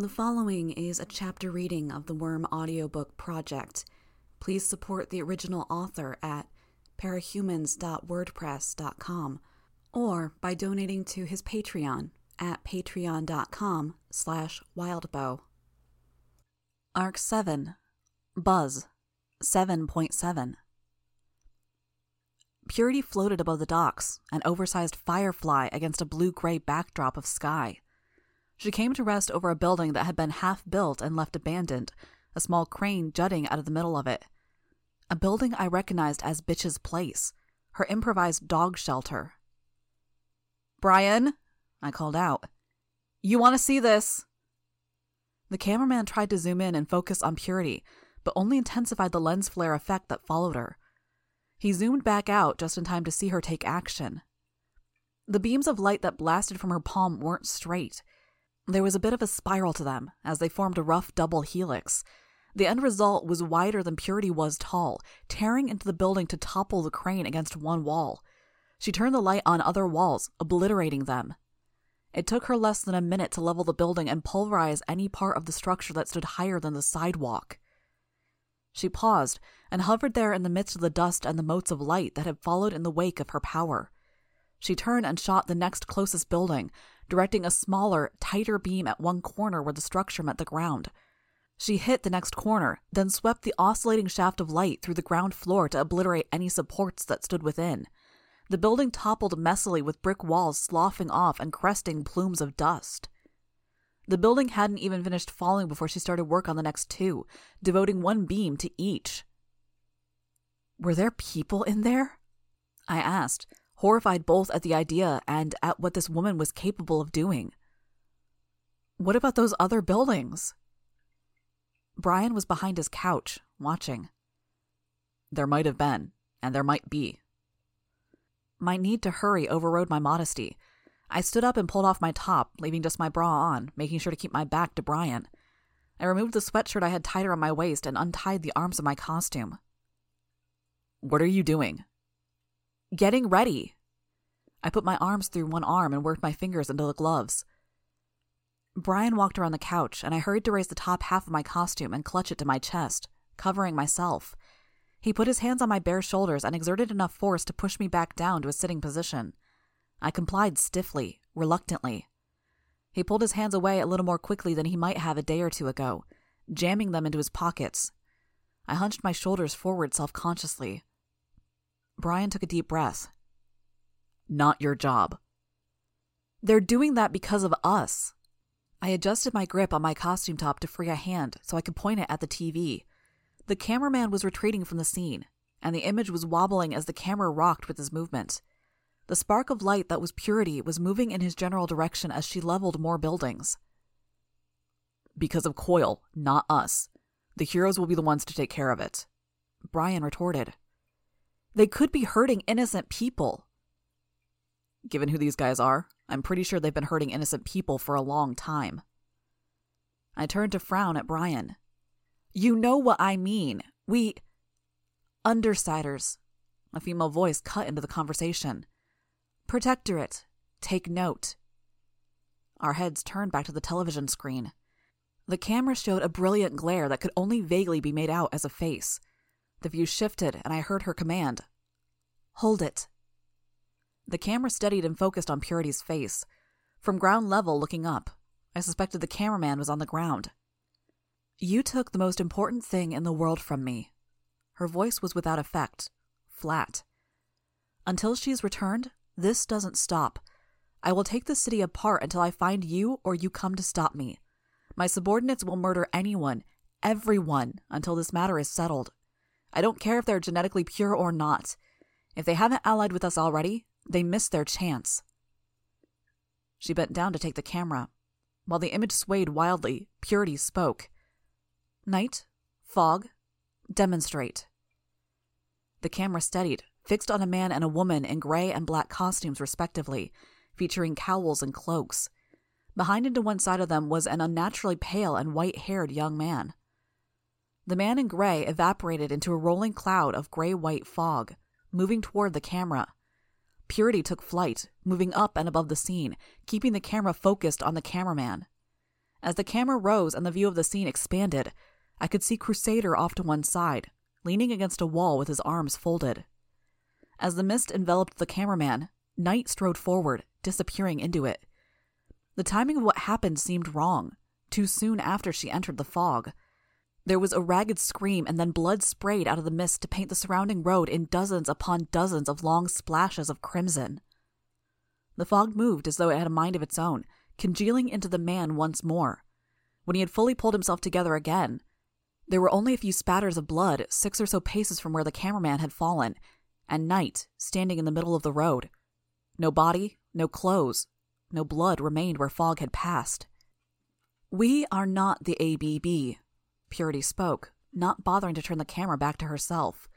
The following is a chapter reading of the Worm audiobook project. Please support the original author at parahumans.wordpress.com or by donating to his Patreon at patreon.com slash wildbow. Arc 7 Buzz 7.7 Purity floated above the docks, an oversized firefly against a blue-gray backdrop of sky. She came to rest over a building that had been half built and left abandoned, a small crane jutting out of the middle of it. A building I recognized as Bitch's Place, her improvised dog shelter. Brian, I called out. You want to see this? The cameraman tried to zoom in and focus on Purity, but only intensified the lens flare effect that followed her. He zoomed back out just in time to see her take action. The beams of light that blasted from her palm weren't straight. There was a bit of a spiral to them as they formed a rough double helix. The end result was wider than Purity was tall, tearing into the building to topple the crane against one wall. She turned the light on other walls, obliterating them. It took her less than a minute to level the building and pulverize any part of the structure that stood higher than the sidewalk. She paused and hovered there in the midst of the dust and the motes of light that had followed in the wake of her power. She turned and shot the next closest building, directing a smaller, tighter beam at one corner where the structure met the ground. She hit the next corner, then swept the oscillating shaft of light through the ground floor to obliterate any supports that stood within. The building toppled messily with brick walls sloughing off and cresting plumes of dust. The building hadn't even finished falling before she started work on the next two, devoting one beam to each. Were there people in there? I asked, horrified both at the idea and at what this woman was capable of doing. What about those other buildings? Brian was behind his couch, watching. There might have been, and there might be. My need to hurry overrode my modesty. I stood up and pulled off my top, leaving just my bra on, making sure to keep my back to Brian. I removed the sweatshirt I had tied around my waist and untied the arms of my costume. What are you doing? Getting ready. I put my arms through one arm and worked my fingers into the gloves. Brian walked around the couch, and I hurried to raise the top half of my costume and clutch it to my chest, covering myself. He put his hands on my bare shoulders and exerted enough force to push me back down to a sitting position. I complied stiffly, reluctantly. He pulled his hands away a little more quickly than he might have a day or two ago, jamming them into his pockets. I hunched my shoulders forward self consciously. Brian took a deep breath. Not your job. They're doing that because of us. I adjusted my grip on my costume top to free a hand so I could point it at the TV. The cameraman was retreating from the scene, and the image was wobbling as the camera rocked with his movement. The spark of light that was purity was moving in his general direction as she leveled more buildings. Because of Coil, not us. The heroes will be the ones to take care of it. Brian retorted. They could be hurting innocent people. Given who these guys are, I'm pretty sure they've been hurting innocent people for a long time. I turned to frown at Brian. You know what I mean. We. Undersiders. A female voice cut into the conversation. Protectorate. Take note. Our heads turned back to the television screen. The camera showed a brilliant glare that could only vaguely be made out as a face. The view shifted, and I heard her command Hold it. The camera steadied and focused on Purity's face. From ground level, looking up, I suspected the cameraman was on the ground. You took the most important thing in the world from me. Her voice was without effect, flat. Until she's returned, this doesn't stop. I will take the city apart until I find you or you come to stop me. My subordinates will murder anyone, everyone, until this matter is settled. I don't care if they're genetically pure or not. If they haven't allied with us already, they missed their chance. She bent down to take the camera. While the image swayed wildly, Purity spoke. Night, fog, demonstrate. The camera steadied, fixed on a man and a woman in gray and black costumes, respectively, featuring cowls and cloaks. Behind and to one side of them was an unnaturally pale and white haired young man. The man in gray evaporated into a rolling cloud of gray white fog, moving toward the camera. Purity took flight, moving up and above the scene, keeping the camera focused on the cameraman. As the camera rose and the view of the scene expanded, I could see Crusader off to one side, leaning against a wall with his arms folded. As the mist enveloped the cameraman, Night strode forward, disappearing into it. The timing of what happened seemed wrong, too soon after she entered the fog. There was a ragged scream, and then blood sprayed out of the mist to paint the surrounding road in dozens upon dozens of long splashes of crimson. The fog moved as though it had a mind of its own, congealing into the man once more. When he had fully pulled himself together again, there were only a few spatters of blood six or so paces from where the cameraman had fallen, and Night standing in the middle of the road. No body, no clothes, no blood remained where Fog had passed. We are not the ABB, Purity spoke, not bothering to turn the camera back to herself.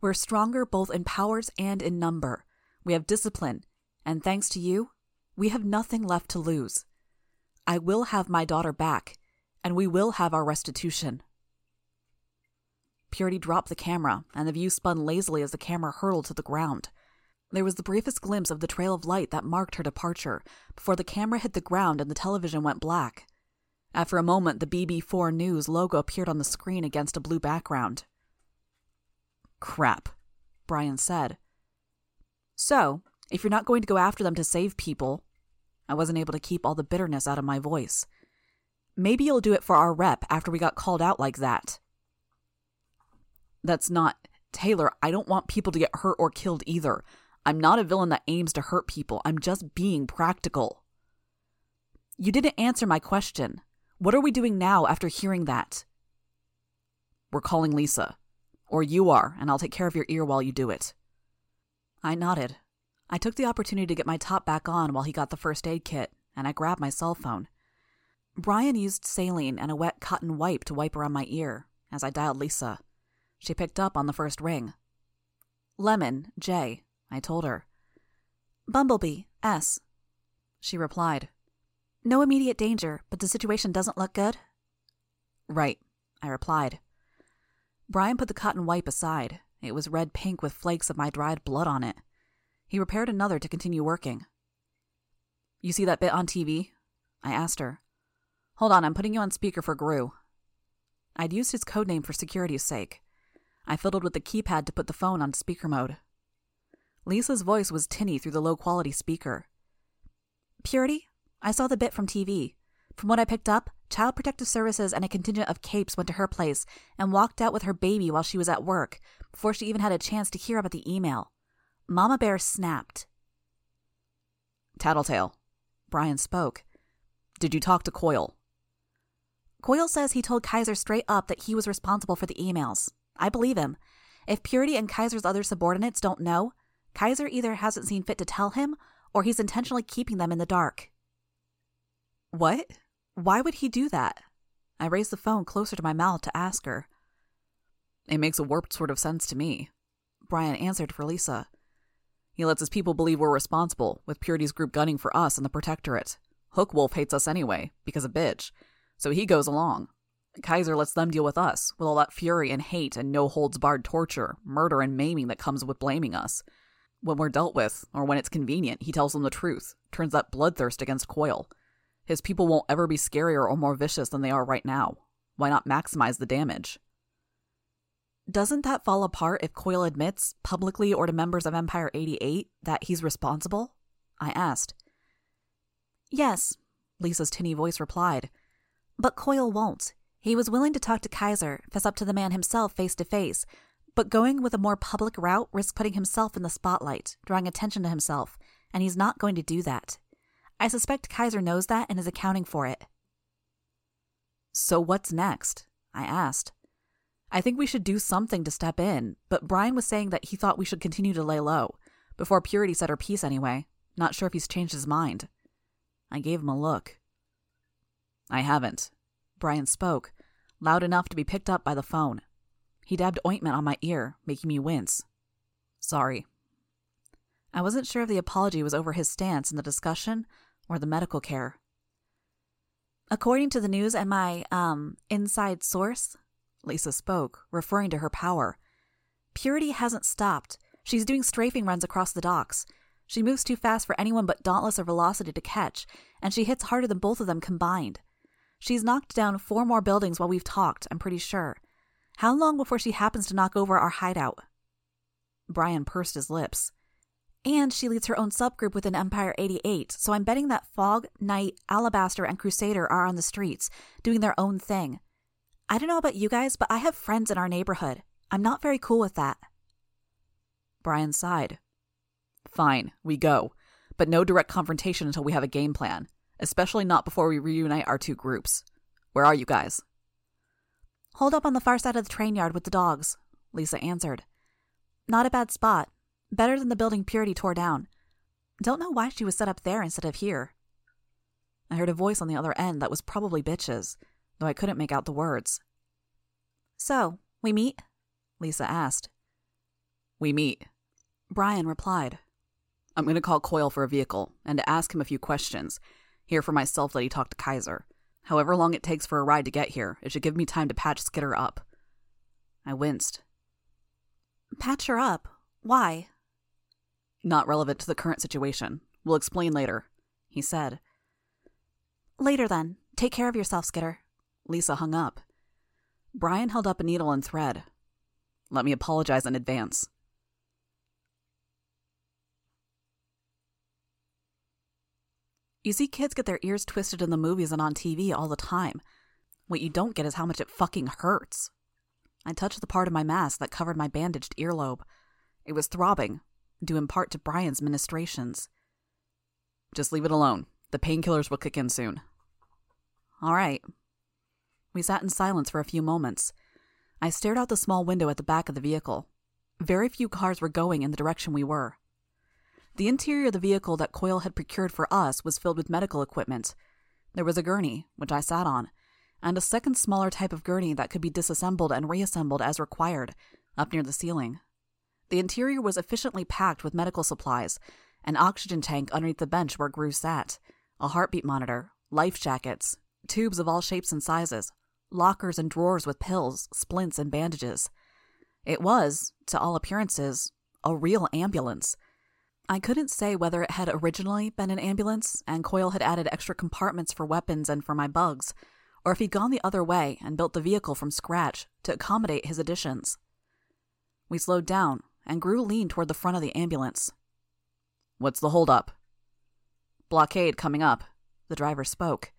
We're stronger both in powers and in number. We have discipline, and thanks to you, we have nothing left to lose. I will have my daughter back, and we will have our restitution. Purity dropped the camera, and the view spun lazily as the camera hurtled to the ground. There was the briefest glimpse of the trail of light that marked her departure before the camera hit the ground and the television went black. After a moment, the BB4 News logo appeared on the screen against a blue background. Crap, Brian said. So, if you're not going to go after them to save people, I wasn't able to keep all the bitterness out of my voice. Maybe you'll do it for our rep after we got called out like that. That's not. Taylor, I don't want people to get hurt or killed either. I'm not a villain that aims to hurt people. I'm just being practical. You didn't answer my question. What are we doing now after hearing that? We're calling Lisa. Or you are, and I'll take care of your ear while you do it. I nodded. I took the opportunity to get my top back on while he got the first aid kit, and I grabbed my cell phone. Brian used saline and a wet cotton wipe to wipe around my ear as I dialed Lisa. She picked up on the first ring. Lemon, J, I told her. Bumblebee, S. She replied. No immediate danger, but the situation doesn't look good? Right, I replied. Brian put the cotton wipe aside. It was red pink with flakes of my dried blood on it. He repaired another to continue working. You see that bit on TV? I asked her. Hold on, I'm putting you on speaker for Grue. I'd used his code name for security's sake. I fiddled with the keypad to put the phone on speaker mode. Lisa's voice was tinny through the low quality speaker. Purity, I saw the bit from TV. From what I picked up, Child Protective Services and a contingent of capes went to her place and walked out with her baby while she was at work, before she even had a chance to hear about the email. Mama Bear snapped. Tattletale. Brian spoke. Did you talk to Coil? Coil says he told Kaiser straight up that he was responsible for the emails. I believe him. If Purity and Kaiser's other subordinates don't know, Kaiser either hasn't seen fit to tell him or he's intentionally keeping them in the dark. What? Why would he do that? I raised the phone closer to my mouth to ask her. It makes a warped sort of sense to me. Brian answered for Lisa. He lets his people believe we're responsible, with Purity's group gunning for us and the Protectorate. Hookwolf hates us anyway, because of Bitch. So he goes along. Kaiser lets them deal with us, with all that fury and hate and no holds barred torture, murder, and maiming that comes with blaming us. When we're dealt with, or when it's convenient, he tells them the truth, turns that bloodthirst against Coil. His people won't ever be scarier or more vicious than they are right now. Why not maximize the damage? Doesn't that fall apart if Coil admits, publicly or to members of Empire 88, that he's responsible? I asked. Yes, Lisa's tinny voice replied. But Coil won't. He was willing to talk to Kaiser, fess up to the man himself face to face, but going with a more public route risks putting himself in the spotlight, drawing attention to himself, and he's not going to do that. I suspect Kaiser knows that and is accounting for it. So what's next? I asked. I think we should do something to step in, but Brian was saying that he thought we should continue to lay low. Before Purity said her piece anyway. Not sure if he's changed his mind. I gave him a look. I haven't. Brian spoke, loud enough to be picked up by the phone. He dabbed ointment on my ear, making me wince. Sorry. I wasn't sure if the apology was over his stance in the discussion or the medical care. According to the news and my, um, inside source, Lisa spoke, referring to her power, Purity hasn't stopped. She's doing strafing runs across the docks. She moves too fast for anyone but Dauntless or Velocity to catch, and she hits harder than both of them combined. She's knocked down four more buildings while we've talked, I'm pretty sure. How long before she happens to knock over our hideout? Brian pursed his lips. And she leads her own subgroup within Empire 88, so I'm betting that Fog, Night, Alabaster, and Crusader are on the streets, doing their own thing. I don't know about you guys, but I have friends in our neighborhood. I'm not very cool with that. Brian sighed. Fine, we go. But no direct confrontation until we have a game plan, especially not before we reunite our two groups. Where are you guys? Hold up on the far side of the train yard with the dogs, Lisa answered. Not a bad spot. Better than the building Purity tore down. Don't know why she was set up there instead of here. I heard a voice on the other end that was probably Bitch's, though I couldn't make out the words. So, we meet? Lisa asked. We meet, Brian replied. I'm going to call Coil for a vehicle and to ask him a few questions. Hear for myself that he talked to Kaiser. However long it takes for a ride to get here, it should give me time to patch Skitter up. I winced. Patch her up? Why? Not relevant to the current situation. We'll explain later, he said. Later then. Take care of yourself, Skitter. Lisa hung up. Brian held up a needle and thread. Let me apologize in advance. You see kids get their ears twisted in the movies and on TV all the time. What you don't get is how much it fucking hurts. I touched the part of my mask that covered my bandaged earlobe. It was throbbing, due in part to Brian's ministrations. Just leave it alone. The painkillers will kick in soon. All right. We sat in silence for a few moments. I stared out the small window at the back of the vehicle. Very few cars were going in the direction we were. The interior of the vehicle that Coil had procured for us was filled with medical equipment. There was a gurney, which I sat on, and a second smaller type of gurney that could be disassembled and reassembled as required, up near the ceiling. The interior was efficiently packed with medical supplies, an oxygen tank underneath the bench where Grue sat, a heartbeat monitor, life jackets, tubes of all shapes and sizes, lockers and drawers with pills, splints, and bandages. It was, to all appearances, a real ambulance I couldn't say whether it had originally been an ambulance and Coil had added extra compartments for weapons and for my bugs, or if he'd gone the other way and built the vehicle from scratch to accommodate his additions. We slowed down, and Grue leaned toward the front of the ambulance. What's the holdup? Blockade coming up, the driver spoke.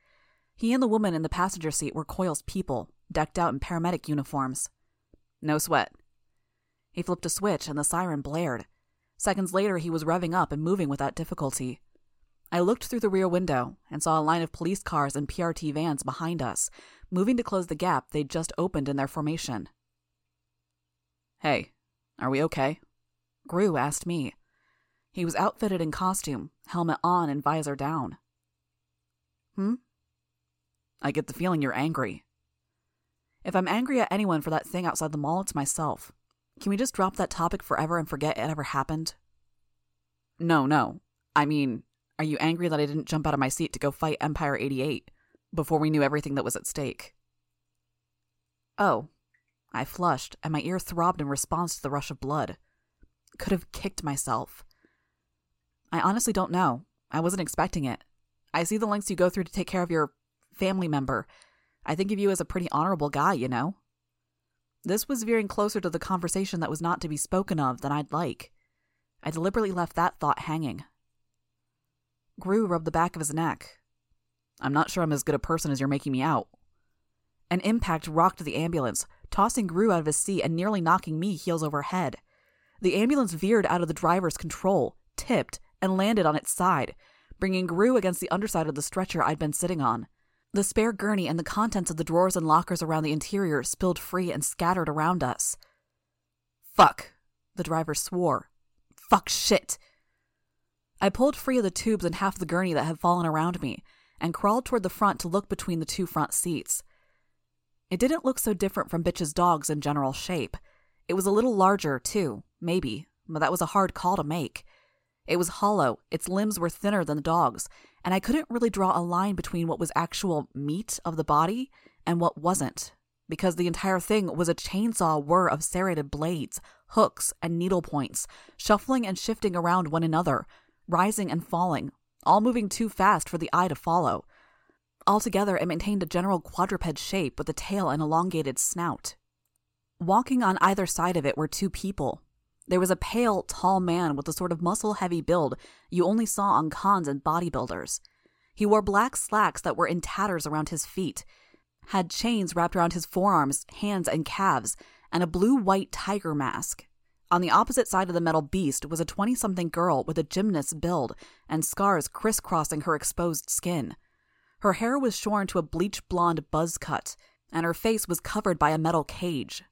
He and the woman in the passenger seat were Coil's people, decked out in paramedic uniforms. No sweat. He flipped a switch, and the siren blared. Seconds later, he was revving up and moving without difficulty. I looked through the rear window and saw a line of police cars and PRT vans behind us, moving to close the gap they'd just opened in their formation. Hey, are we okay? Grue asked me. He was outfitted in costume, helmet on and visor down. Hmm? I get the feeling you're angry. If I'm angry at anyone for that thing outside the mall, it's myself. Can we just drop that topic forever and forget it ever happened? No, no. I mean, are you angry that I didn't jump out of my seat to go fight Empire 88 before we knew everything that was at stake? Oh. I flushed, and my ear throbbed in response to the rush of blood. Could have kicked myself. I honestly don't know. I wasn't expecting it. I see the lengths you go through to take care of your family member. I think of you as a pretty honorable guy, you know? This was veering closer to the conversation that was not to be spoken of than I'd like. I deliberately left that thought hanging. Grue rubbed the back of his neck. I'm not sure I'm as good a person as you're making me out. An impact rocked the ambulance, tossing Grue out of his seat and nearly knocking me heels over head. The ambulance veered out of the driver's control, tipped, and landed on its side, bringing Grue against the underside of the stretcher I'd been sitting on. The spare gurney and the contents of the drawers and lockers around the interior spilled free and scattered around us. Fuck, the driver swore. Fuck shit. I pulled free of the tubes and half the gurney that had fallen around me and crawled toward the front to look between the two front seats. It didn't look so different from Bitch's dog's in general shape. It was a little larger, too, maybe, but that was a hard call to make. It was hollow, its limbs were thinner than the dog's, and I couldn't really draw a line between what was actual meat of the body and what wasn't, because the entire thing was a chainsaw whir of serrated blades, hooks, and needle points, shuffling and shifting around one another, rising and falling, all moving too fast for the eye to follow. Altogether, it maintained a general quadruped shape with a tail and elongated snout. Walking on either side of it were two people. There was a pale, tall man with the sort of muscle heavy build you only saw on cons and bodybuilders. He wore black slacks that were in tatters around his feet, had chains wrapped around his forearms, hands, and calves, and a blue white tiger mask. On the opposite side of the metal beast was a 20 something girl with a gymnast's build and scars crisscrossing her exposed skin. Her hair was shorn to a bleach blonde buzz cut, and her face was covered by a metal cage.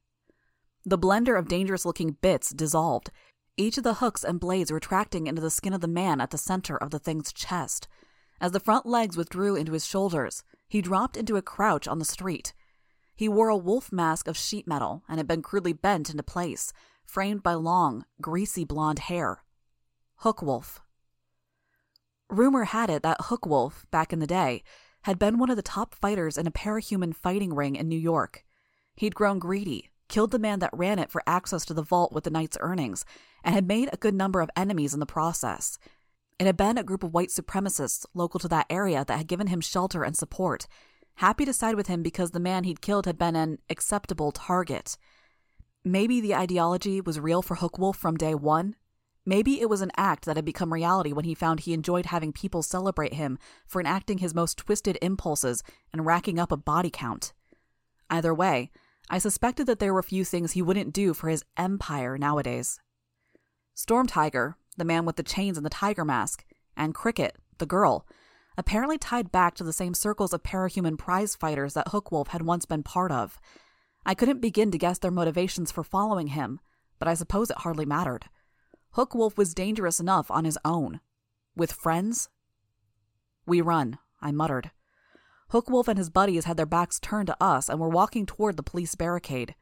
The blender of dangerous looking bits dissolved, each of the hooks and blades retracting into the skin of the man at the center of the thing's chest. As the front legs withdrew into his shoulders, he dropped into a crouch on the street. He wore a wolf mask of sheet metal and had been crudely bent into place, framed by long, greasy blonde hair. Hookwolf. Rumor had it that Hookwolf, back in the day, had been one of the top fighters in a parahuman fighting ring in New York. He'd grown greedy, killed the man that ran it for access to the vault with the night's earnings, and had made a good number of enemies in the process. It had been a group of white supremacists local to that area that had given him shelter and support, happy to side with him because the man he'd killed had been an acceptable target. Maybe the ideology was real for Hookwolf from day one. Maybe it was an act that had become reality when he found he enjoyed having people celebrate him for enacting his most twisted impulses and racking up a body count. Either way, I suspected that there were few things he wouldn't do for his empire nowadays. Storm Tiger, the man with the chains and the tiger mask, and Cricket, the girl, apparently tied back to the same circles of parahuman prize fighters that Hookwolf had once been part of. I couldn't begin to guess their motivations for following him, but I suppose it hardly mattered. Hookwolf was dangerous enough on his own. With friends? We run, I muttered. Hookwolf and his buddies had their backs turned to us and were walking toward the police barricade.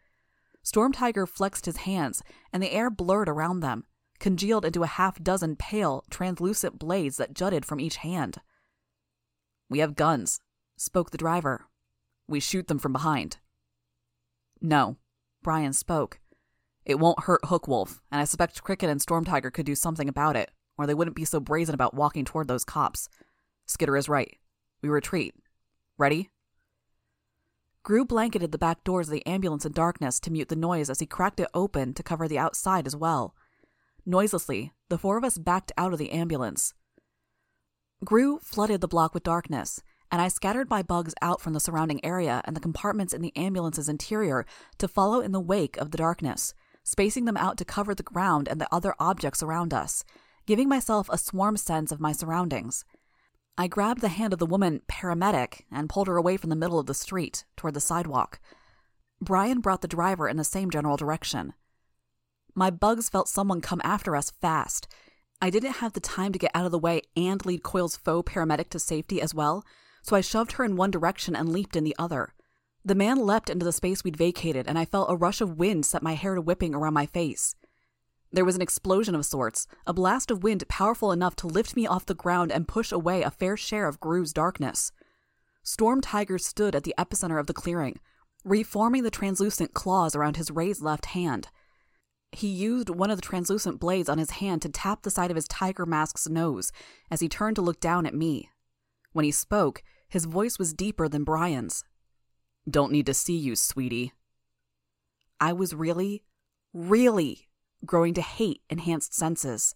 Storm Tiger flexed his hands, and the air blurred around them, congealed into a half dozen pale, translucent blades that jutted from each hand. We have guns, spoke the driver. We shoot them from behind. No, Brian spoke. It won't hurt Hookwolf, and I suspect Cricket and Storm Tiger could do something about it, or they wouldn't be so brazen about walking toward those cops. Skitter is right. We retreat. Ready? Grue blanketed the back doors of the ambulance in darkness to mute the noise as he cracked it open to cover the outside as well. Noiselessly, the four of us backed out of the ambulance. Grue flooded the block with darkness, and I scattered my bugs out from the surrounding area and the compartments in the ambulance's interior to follow in the wake of the darkness, spacing them out to cover the ground and the other objects around us, giving myself a swarm sense of my surroundings. I grabbed the hand of the woman paramedic and pulled her away from the middle of the street toward the sidewalk. Brian brought the driver in the same general direction. My bugs felt someone come after us fast. I didn't have the time to get out of the way and lead Coil's faux paramedic to safety as well, so I shoved her in one direction and leaped in the other. The man leapt into the space we'd vacated, and I felt a rush of wind set my hair to whipping around my face. There was an explosion of sorts, a blast of wind powerful enough to lift me off the ground and push away a fair share of Grue's darkness. Storm Tiger stood at the epicenter of the clearing, reforming the translucent claws around his raised left hand. He used one of the translucent blades on his hand to tap the side of his tiger mask's nose as he turned to look down at me. When he spoke, his voice was deeper than Brian's. Don't need to see you, sweetie. I was really, really growing to hate enhanced senses.